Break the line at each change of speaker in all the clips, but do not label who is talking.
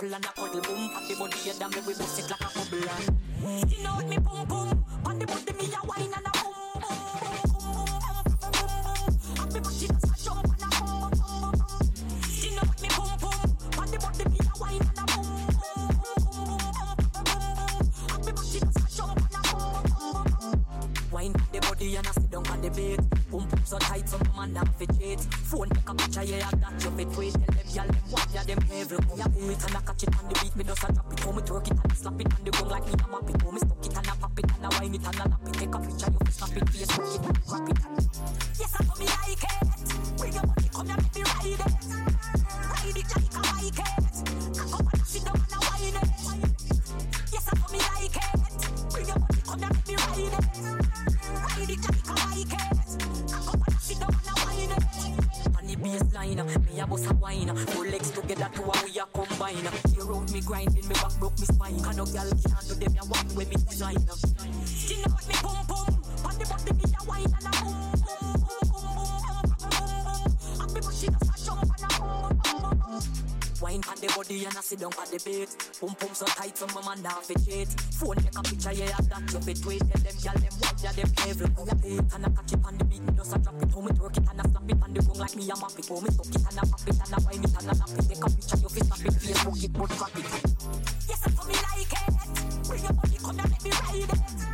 couple and a cuddle boom. Happy body, you damn me, we bust it like a bubble. You know me, boom boom. On the body, me a wine and a man now fi cheat. Phone take a picture, yeah, that you fi tweet. Tell them, girl, them what, yeah, them every boy a beat. And I catch it on the beat, just a drop it. How me twerk it and I slap it on the gong like me a map it. How me tuck it and I pop it and I wind it and I lap it. Take a picture, you fi snap it, Facebook it, but drop it. Yes, I me like it. Bring your body, come and let me ride it.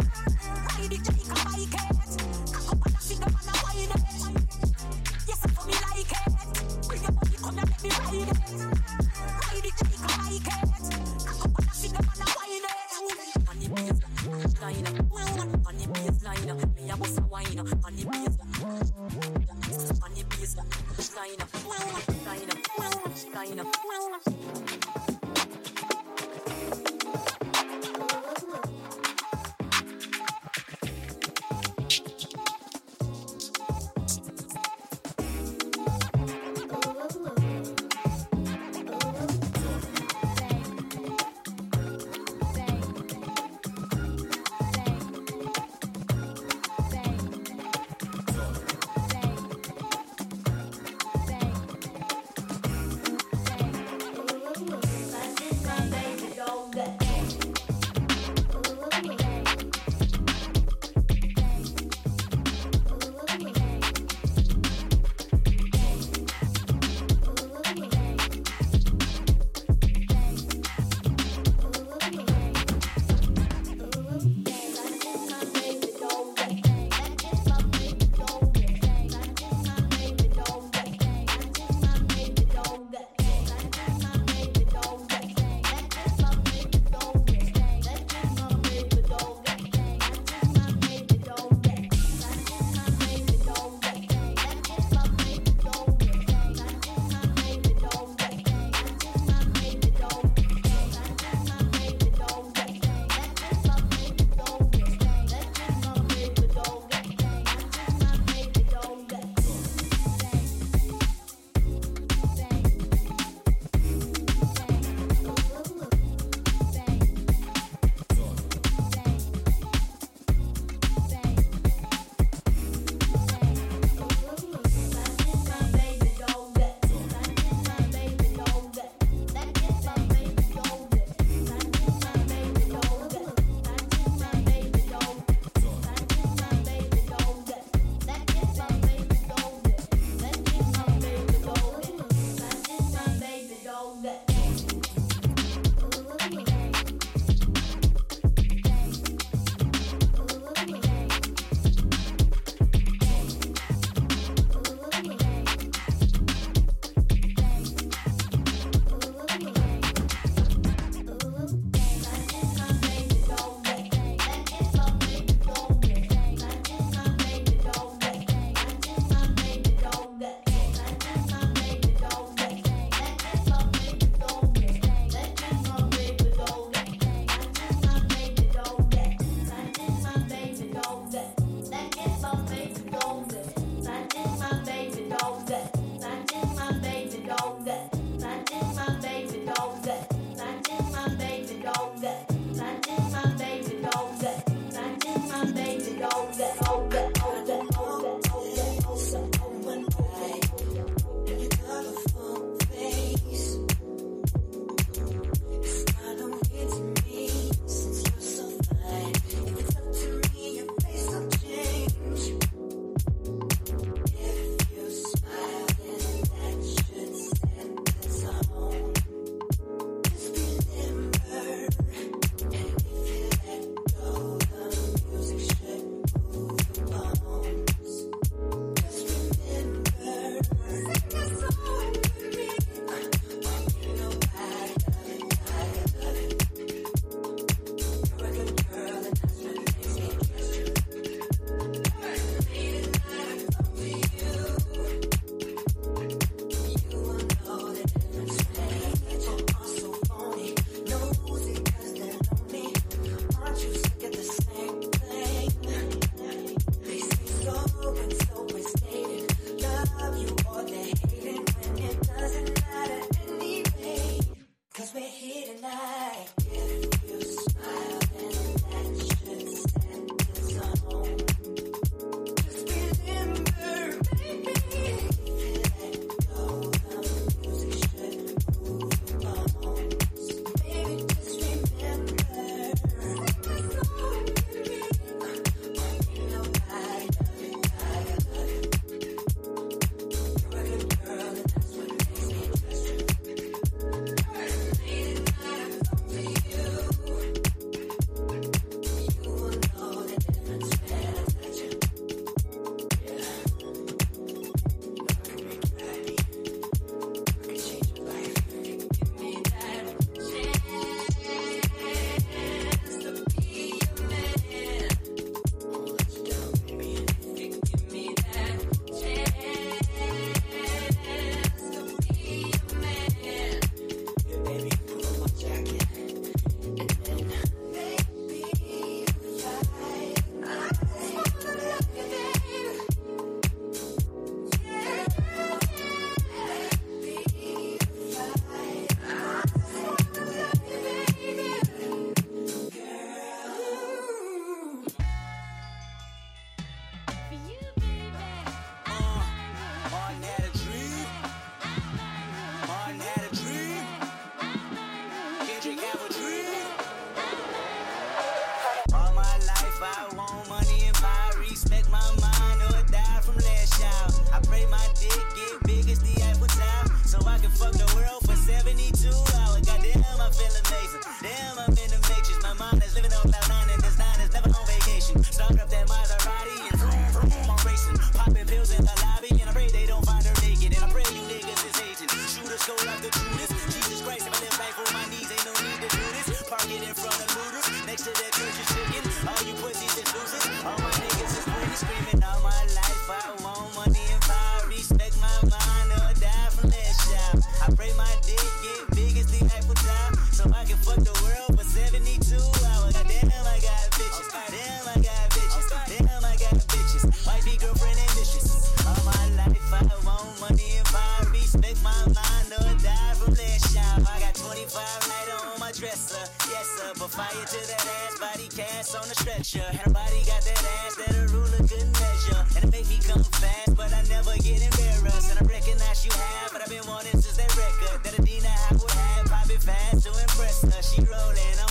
Dresser, yes sir. But fire to that ass, body cast on the stretcher. Her body got that ass that a ruler couldn't measure, and it make me come fast, but I never get embarrassed. And I recognize you have, but I've been wanting since that record that Adina I would have. Pop it fast to impress her. She rolling,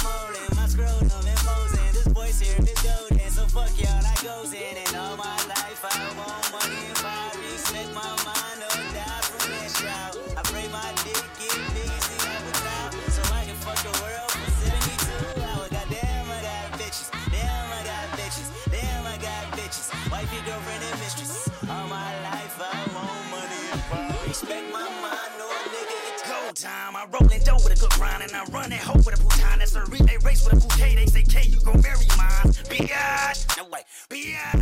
way.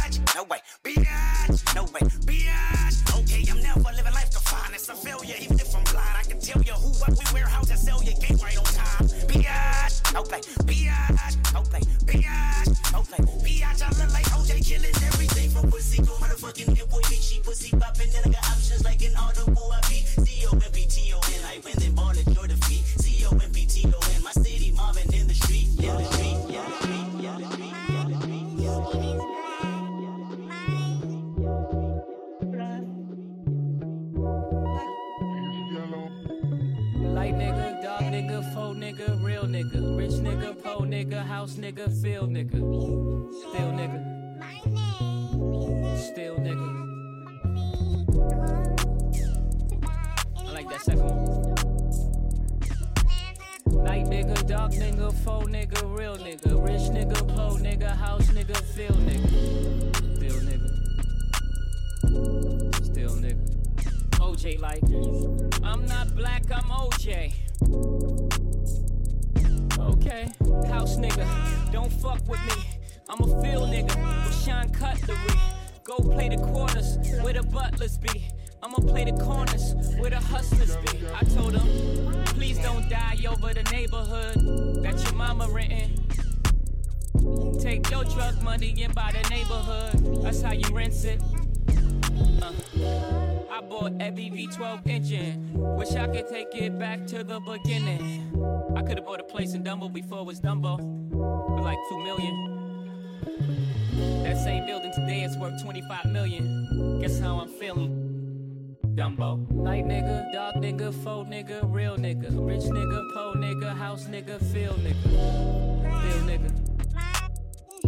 Nigga, house nigga, feel nigga, still nigga, still nigga. OJ like, I'm not black, I'm OJ. Okay, house nigga, don't fuck with me. I'm a field nigga with Sean Cutlery. Go play the quarters where the butlers be. I'ma play the corners where the hustlers be. I told them, please don't die over the neighborhood that your mama renting. Take your drug money and buy the neighborhood. That's how you rinse it. Uh, I bought every V12 engine. Wish I could take it back to the beginning. I could have bought a place in Dumbo before it was Dumbo for like two million. That same building today is worth 25 million. Guess how I'm feeling? Dumbo. Light nigga, dark nigga, faux nigga, real nigga, rich nigga, po nigga, house nigga, feel nigga, feel nigga,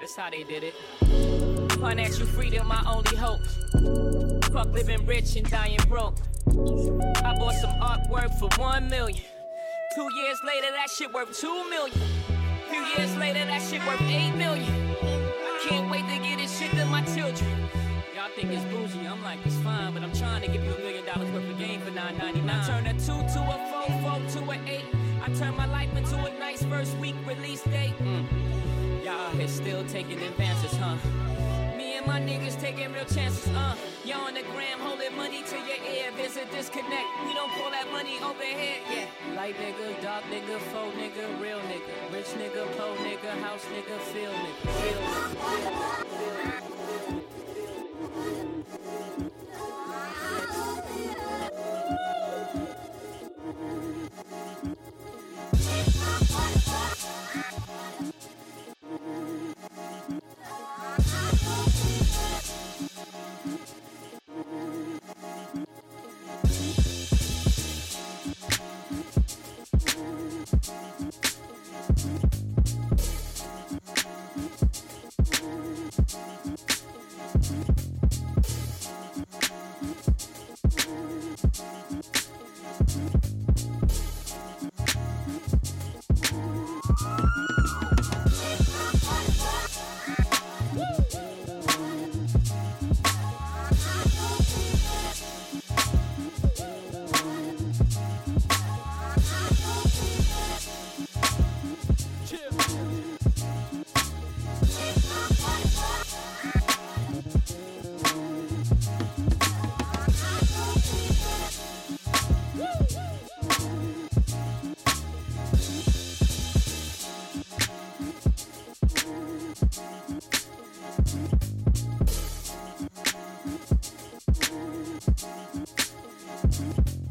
That's how they did it. Financial freedom, my only hope. Fuck living rich and dying broke. I bought some artwork for one million. Two years later, that shit worth two million. Few years later, that shit worth eight million. I can't wait to get this shit to my children. Y'all think it's bougie, I'm like, it's fine, but I'm trying to give you a million dollars worth of game for $9.99. I turn a two to a four, four to an eight. I turn my life into a nice first week release date. Mm. Y'all here still taking advances, huh? Me and my niggas taking real chances, uh. Y'all on the gram holding money to your ear. There's a disconnect. We don't call that money overhead, yeah. Light nigga, dark nigga, faux nigga, real nigga, rich nigga, po nigga, house nigga, feel nigga, feel nigga. Message for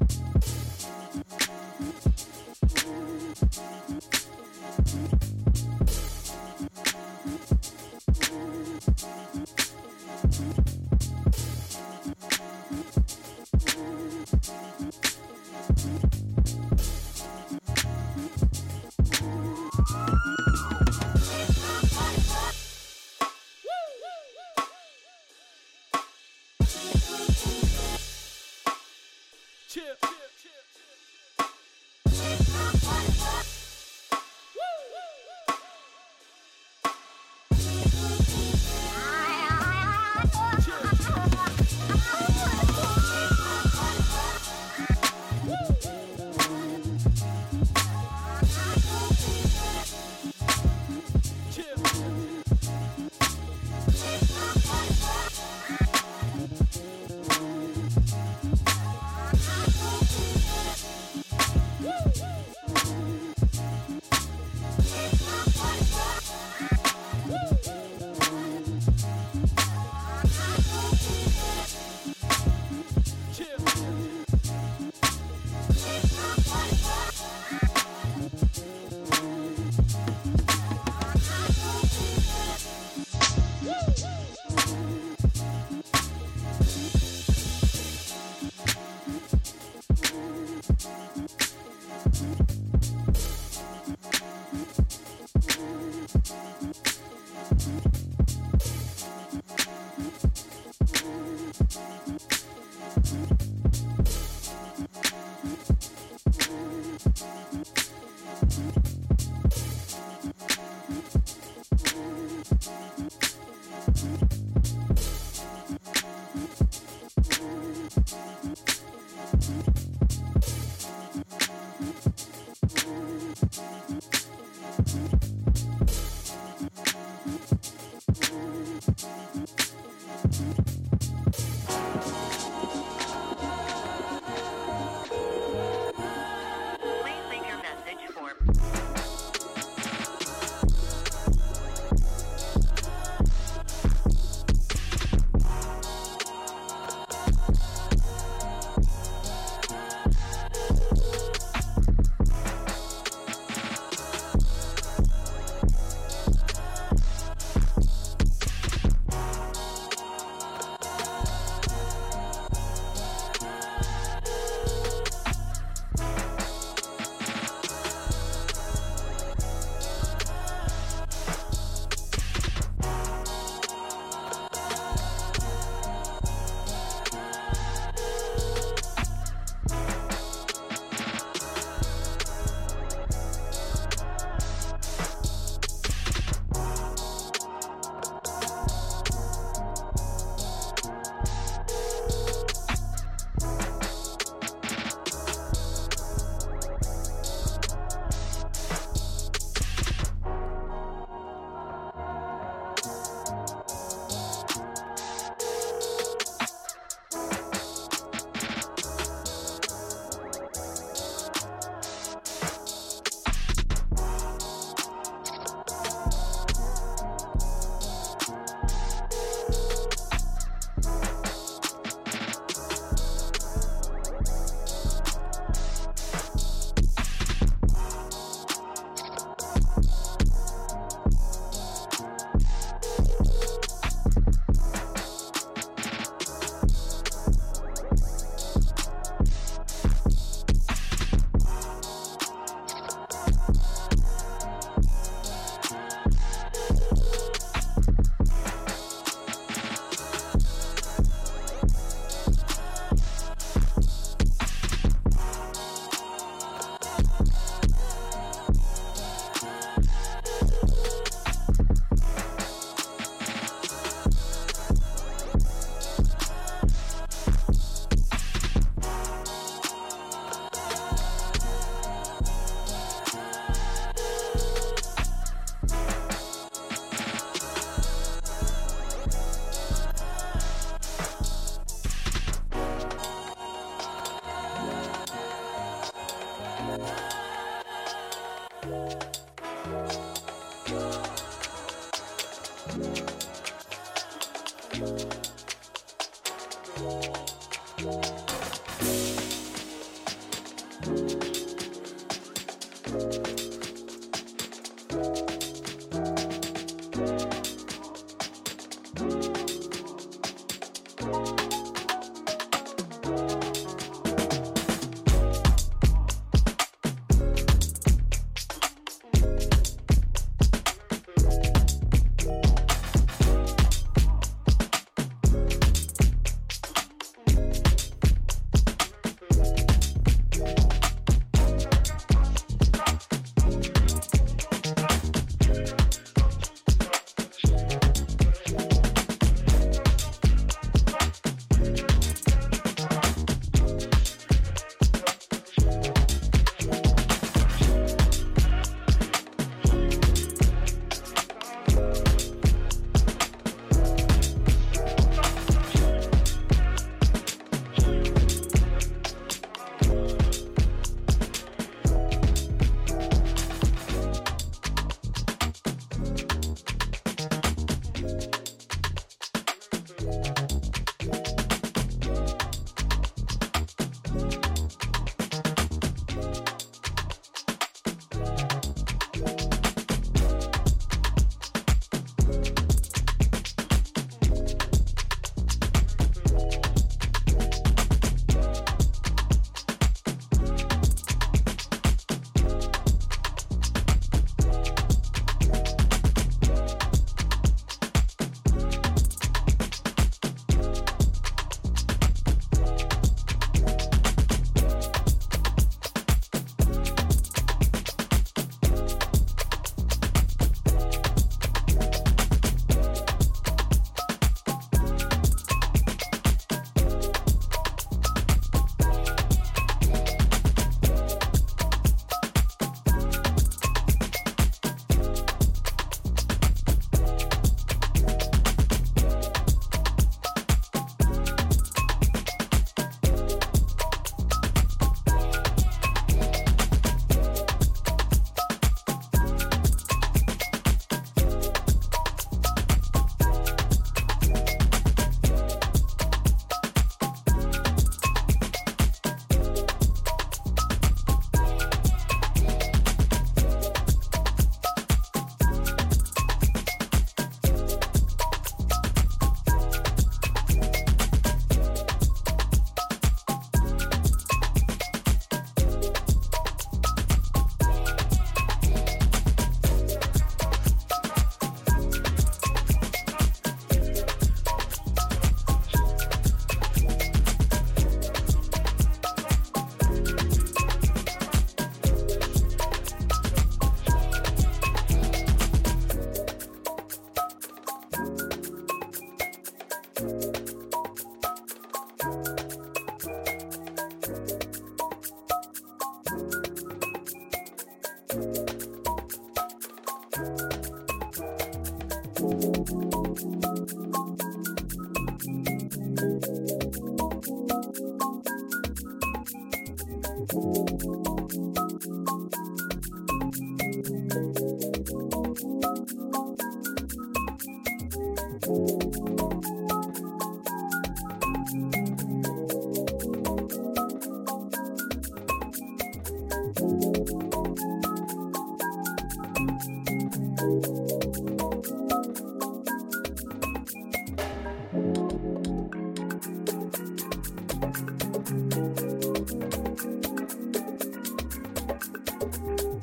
Thank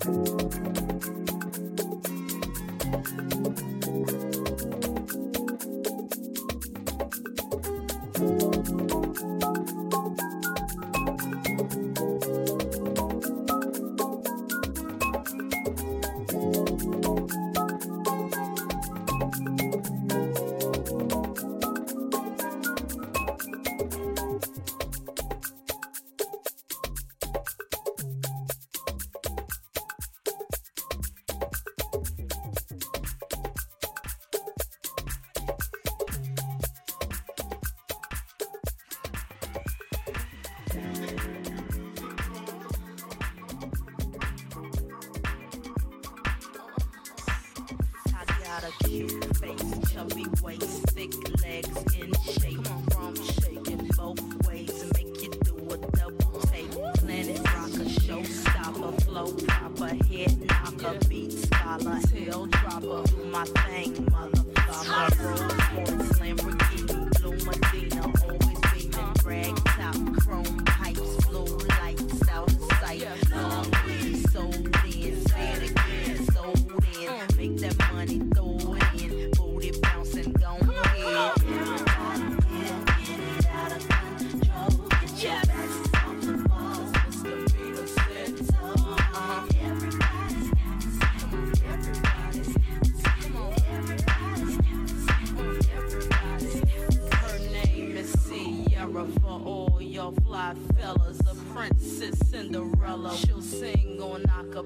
you.
got a cute face, chubby waist, thick legs in shape. Come on,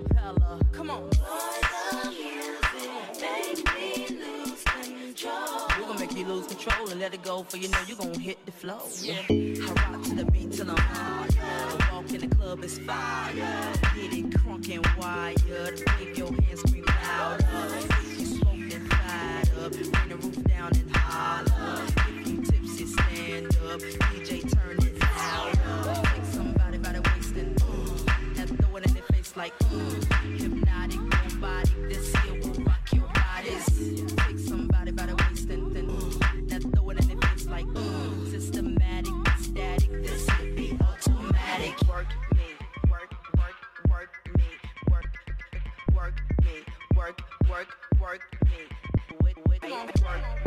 cappella. Come on. Boy, the music make me lose control. We're gonna make you lose control and let it go, for you know you're gonna hit the flow. Yeah. I rock to the beat till I'm hard. I walk in the club, it's fire. Get it crunk and wired. Wave your hands, scream louder. You smoked and fried up, bring the roof down and holler. If you tipsy, stand up. DJ like ooh, hypnotic, robotic. This here will rock your bodies. Take somebody by the waist and then ooh, now throw it in their face like ooh, systematic, static. This could be automatic. Work me, work, work, work me, work, work me, work, work, work me. With, with, work.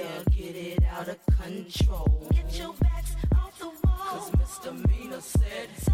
ya get it out of control. Get your backs off the wall. Cause Misdemeanor said so.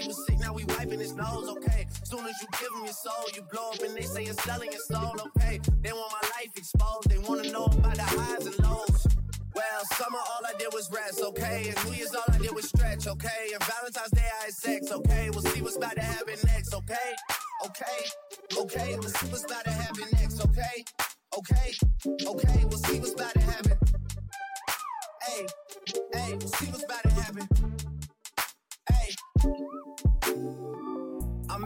He was sick, now we wiping his nose, okay? Soon as you give him your soul, you blow up and they say you're selling your soul, okay? They want my life exposed, they wanna know about the highs and lows. Well, summer all I did was rest, okay? And New Year's all I did was stretch, okay? And Valentine's Day I had sex, okay? We'll see what's about to happen next, okay? Okay, okay, we'll see what's about to happen next, okay? Okay, okay, we'll see what's about to happen. Hey, hey, we'll see what's about to happen.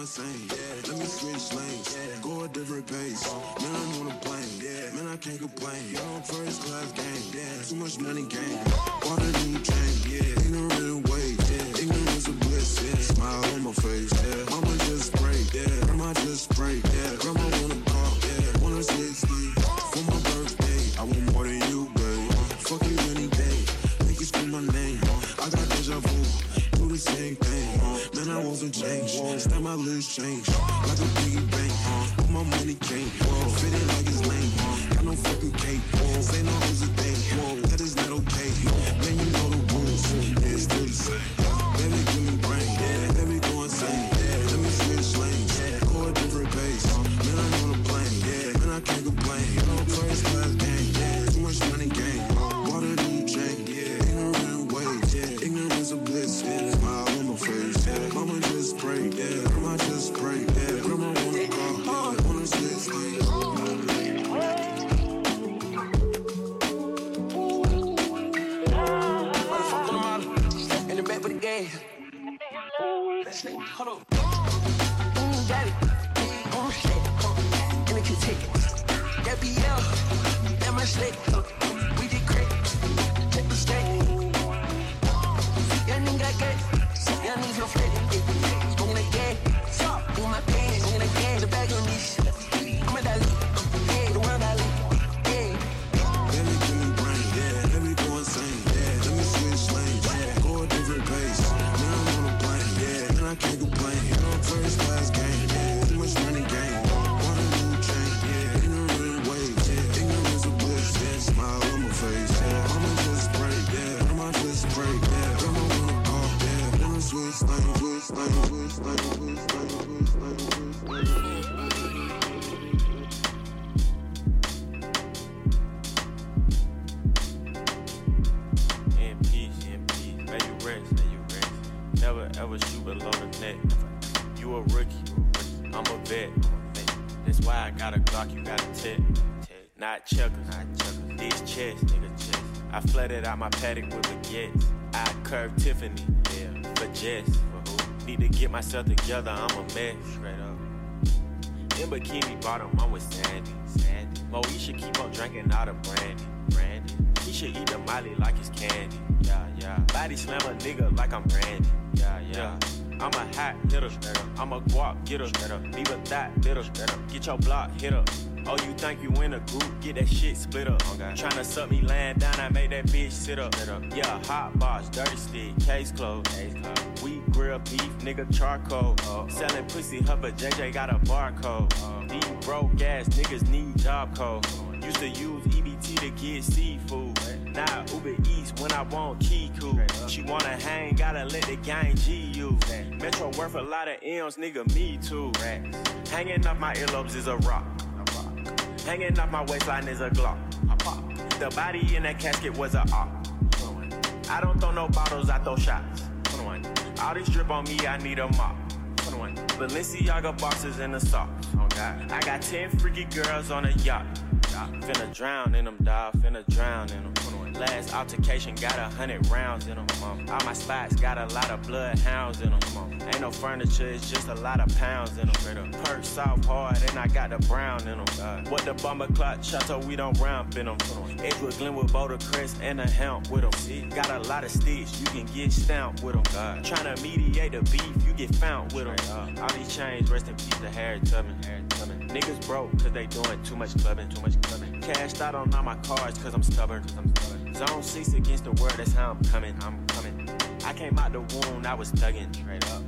insane. Yeah. Let me switch lanes. Yeah. Go a different pace. Man, I'm on a plane. Yeah. Man, I can't complain. Y'all first class game. Yeah. Too much money game. Water in the chain. Yeah. Ignorant way. Yeah. Ignorance of bliss. Yeah. Smile on my face. Yeah. Mama just pray. Yeah. Grandma just pray. Yeah. Grandma wanna call. Yeah. Wanna say sleep. For my birthday. I want more than you, babe. Fuck you any day. Make you scream my name. I got deja vu. Do the same thing. Man, I wasn't changed. Step my list change. Like a piggy bank. Put my money came. Fit it like it's lame. Got no fucking cake. Say no hesitate. That is not okay. Man,
my paddock with baguettes. I curved Tiffany, yeah, for Jess. For who? Need to get myself together, I'm a mess. Straight up. In bikini bottom, I'm with Sandy. Sandy. Moesha keep on drinking out of brandy. Brandy. He should eat the molly like it's candy. Yeah, yeah. Body slam a nigga like I'm Randy. Yeah, yeah. I'm a hot hitter. A guap getter. Leave a thot bitter. Get your block hit up. Oh, you think you in a group? Get that shit split up. Okay. Tryna suck me laying down, I made that bitch sit up. Yeah, hot box, dirty stick, case closed. We grill beef, nigga charcoal. Oh. Selling pussy, but JJ got a barcode. Oh. These broke ass niggas need job code. Used to use EBT to get seafood. Now Uber Eats when I want Kiku. She wanna hang, gotta let the gang G you. Metro worth a lot of M's, nigga, me too. Hanging off my earlobes is a rock. Hanging off my waistline is a Glock. The body in that casket was a op. I don't throw no bottles, I throw shots. All this drip on me, I need a mop. Balenciaga boxes in the socks. I got 10 freaky girls on a yacht. Finna drown in them, dog. Finna drown in them. Last altercation got a hundred rounds in them. Um, all my spots got a lot of bloodhounds in them. Um, ain't no furniture, it's just a lot of pounds in them. Perk soft hard, and I got the brown in them. Uh, what the bomber clock chateau, we don't ramp in them. Edgewood Glenwood Boulder Crest and a hemp with them. Got a lot of sticks, you can get stamped with them. Uh, tryna mediate the beef, you get found with them. Uh, all these chains, rest in peace to Harry Tubman. Niggas broke, cause they doing too much clubbing, too much clubbing. Cashed out on all my cards, cause I'm stubborn, cause I'm stubborn. Zone six against the world, that's how I'm coming, I'm coming. I came out the wound, I was thugging, straight up.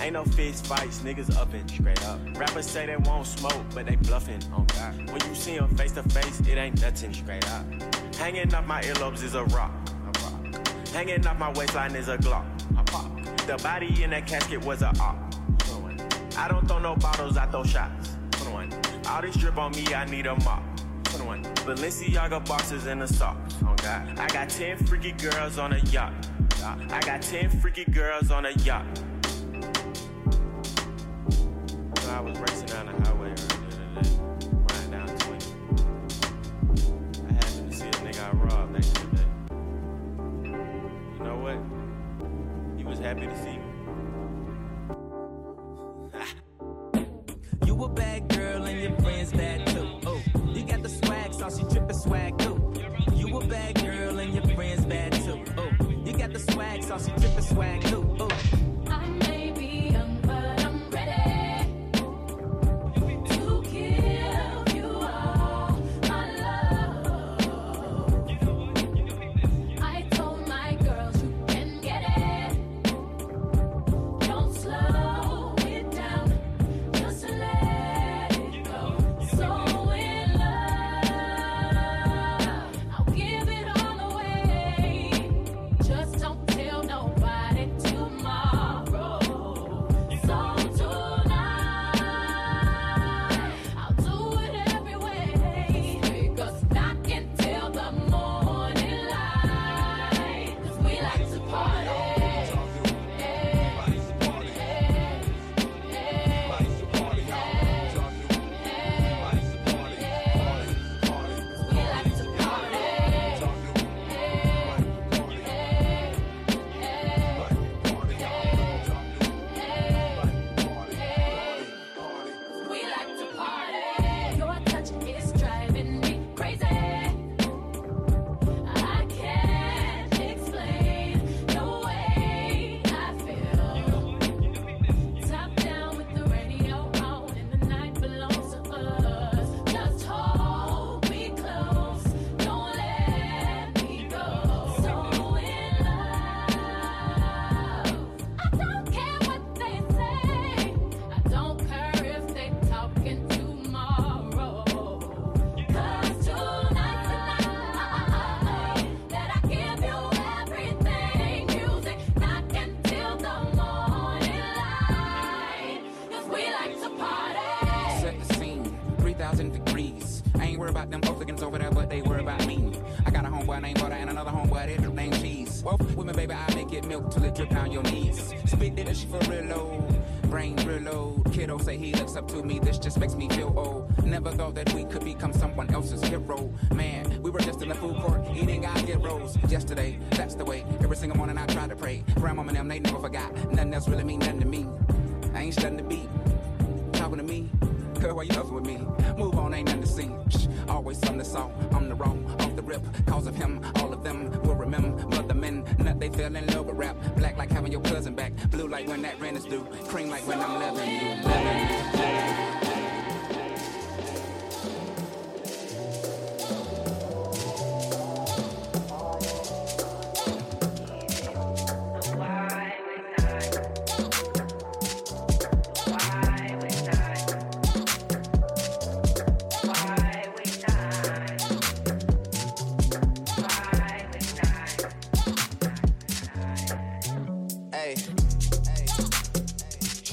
Ain't no fist fights, niggas upping, straight up. Rappers say they won't smoke, but they bluffing, oh God. When you see them face to face, it ain't nothing, straight up. Hanging off my earlobes is a rock, a rock. Hanging off my waistline is a Glock, a pop. The body in that casket was a op. I don't throw no bottles, I throw shots. 21. All this drip on me, I need a mop. 21. Balenciaga boxes in the socks. Oh God. I got 10 freaky girls on a yacht. I got 10 freaky girls on a yacht. So I was racing down the highway earlier today, riding down 20. I happened to see a nigga I robbed next to You know what? He was happy to see me.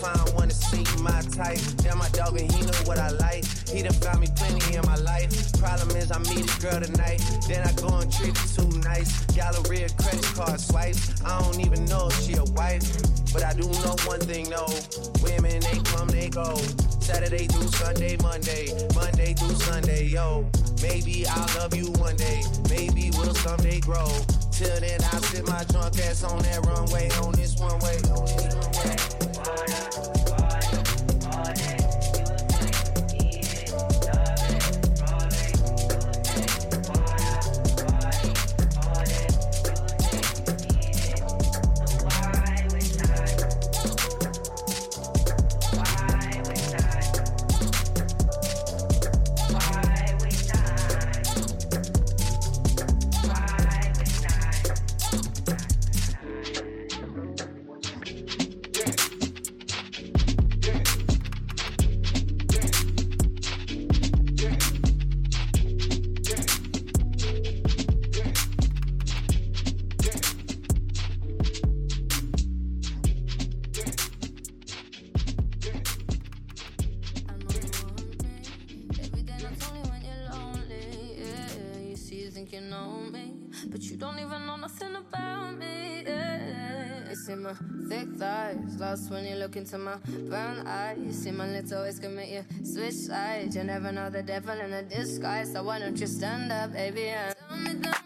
Find one to see my type. Damn, my dog, and he know what I like. He done found me plenty in my life. Problem is, I meet a girl tonight. Then I go and treat her too nice. Galleria credit card swipes. I don't even know if she a wife. But I do know one thing, no. Women, they come, they go. Saturday through Sunday, Monday. Monday through Sunday, yo. Maybe I'll love you one day. Maybe we'll someday grow. Till then, I'll sit my drunk ass on that runway. On this one way. On this one way.
Think you know me, but you don't even know nothing about me. Yeah, you see my thick thighs, lost when you look into my brown eyes. You see my little ways can make you switch sides. You never know the devil in a disguise, so why don't you stand up, baby? And tell me, tell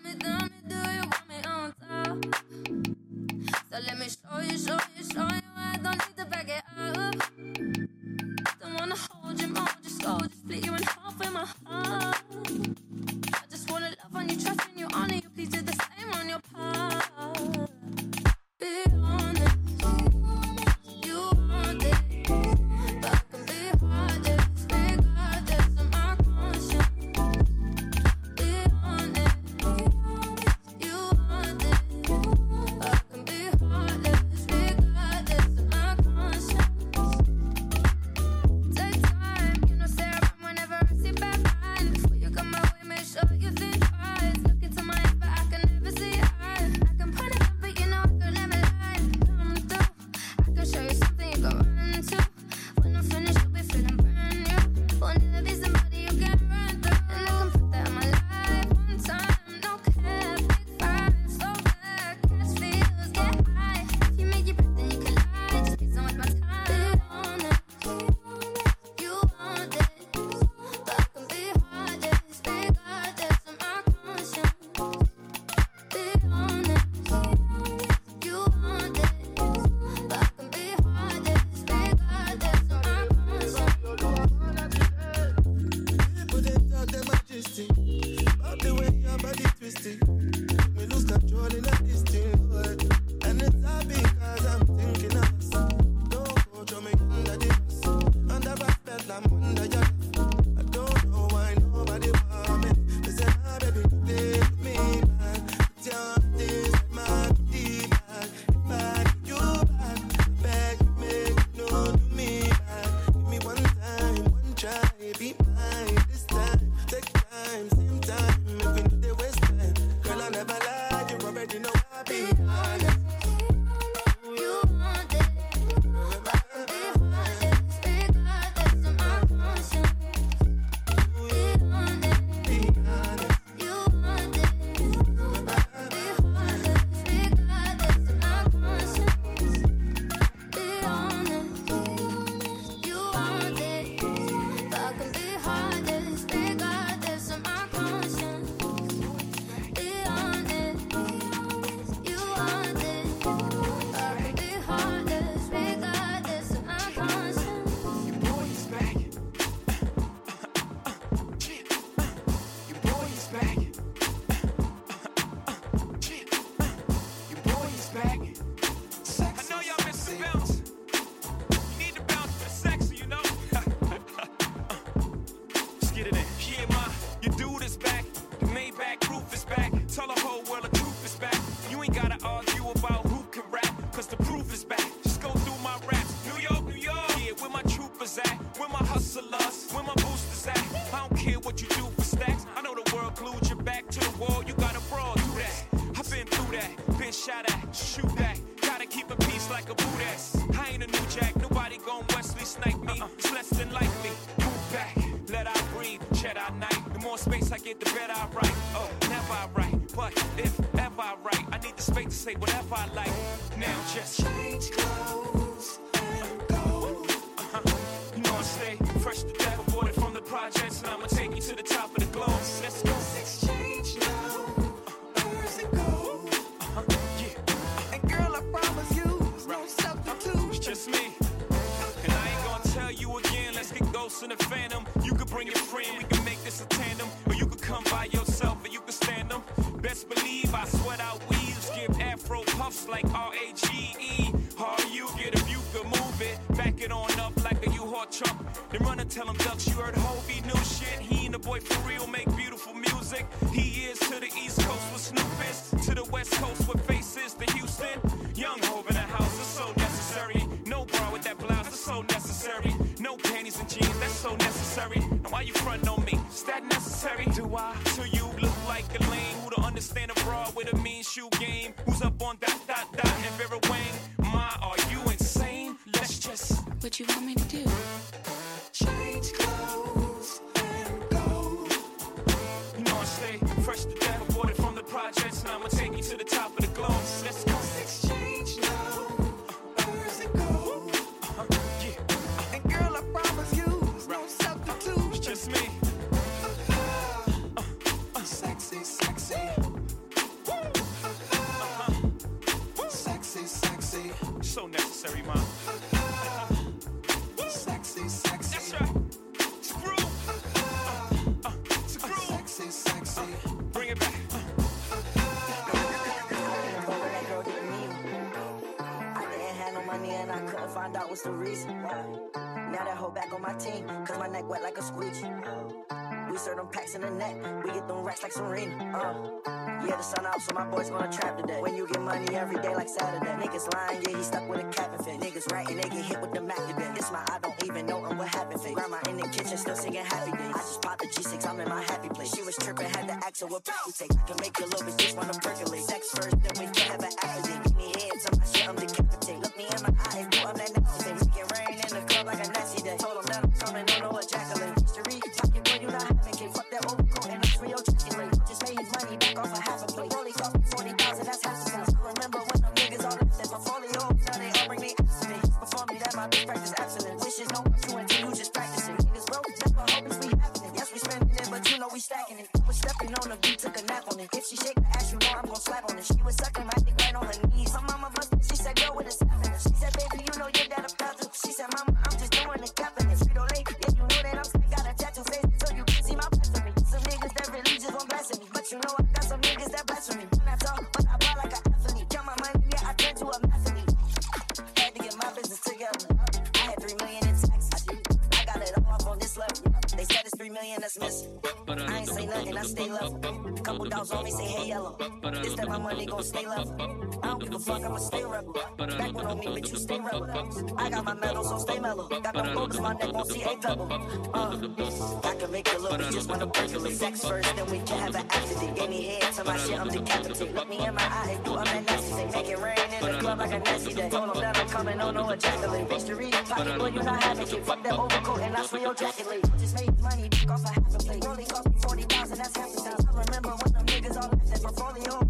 shot at, shoot that.
Gotta
keep a peace
like
a boot ass.
I ain't
a new jack, nobody gon'
Wesley
snipe me. Uh-uh. It's less
than
likely. Move back, let I breathe, shed I night. The
more space I get, the better I
write. Oh, never I write, but if ever
I
write, I need the space to say whatever
I like.
Why you front on me? Is
that
necessary?
Do I?
so
necessary, man.
I got my medal, so stay mellow. Got no focus, my neck won't see uh, I can make a little bitch just wanna break it with then we can have an after the any head to my shit, I'm decapitated. Look me in my eye do I'm that nasty. Make it rain in the club like a nasty day. Told I'm coming on no ejaculate. Mystery, pocket, boy, you not having shit. Fuck that overcoat and I swear your jacket late. Just made money, off a half a plate. Only cost me 40,000, that's half a time. I remember when them niggas all left their portfolio.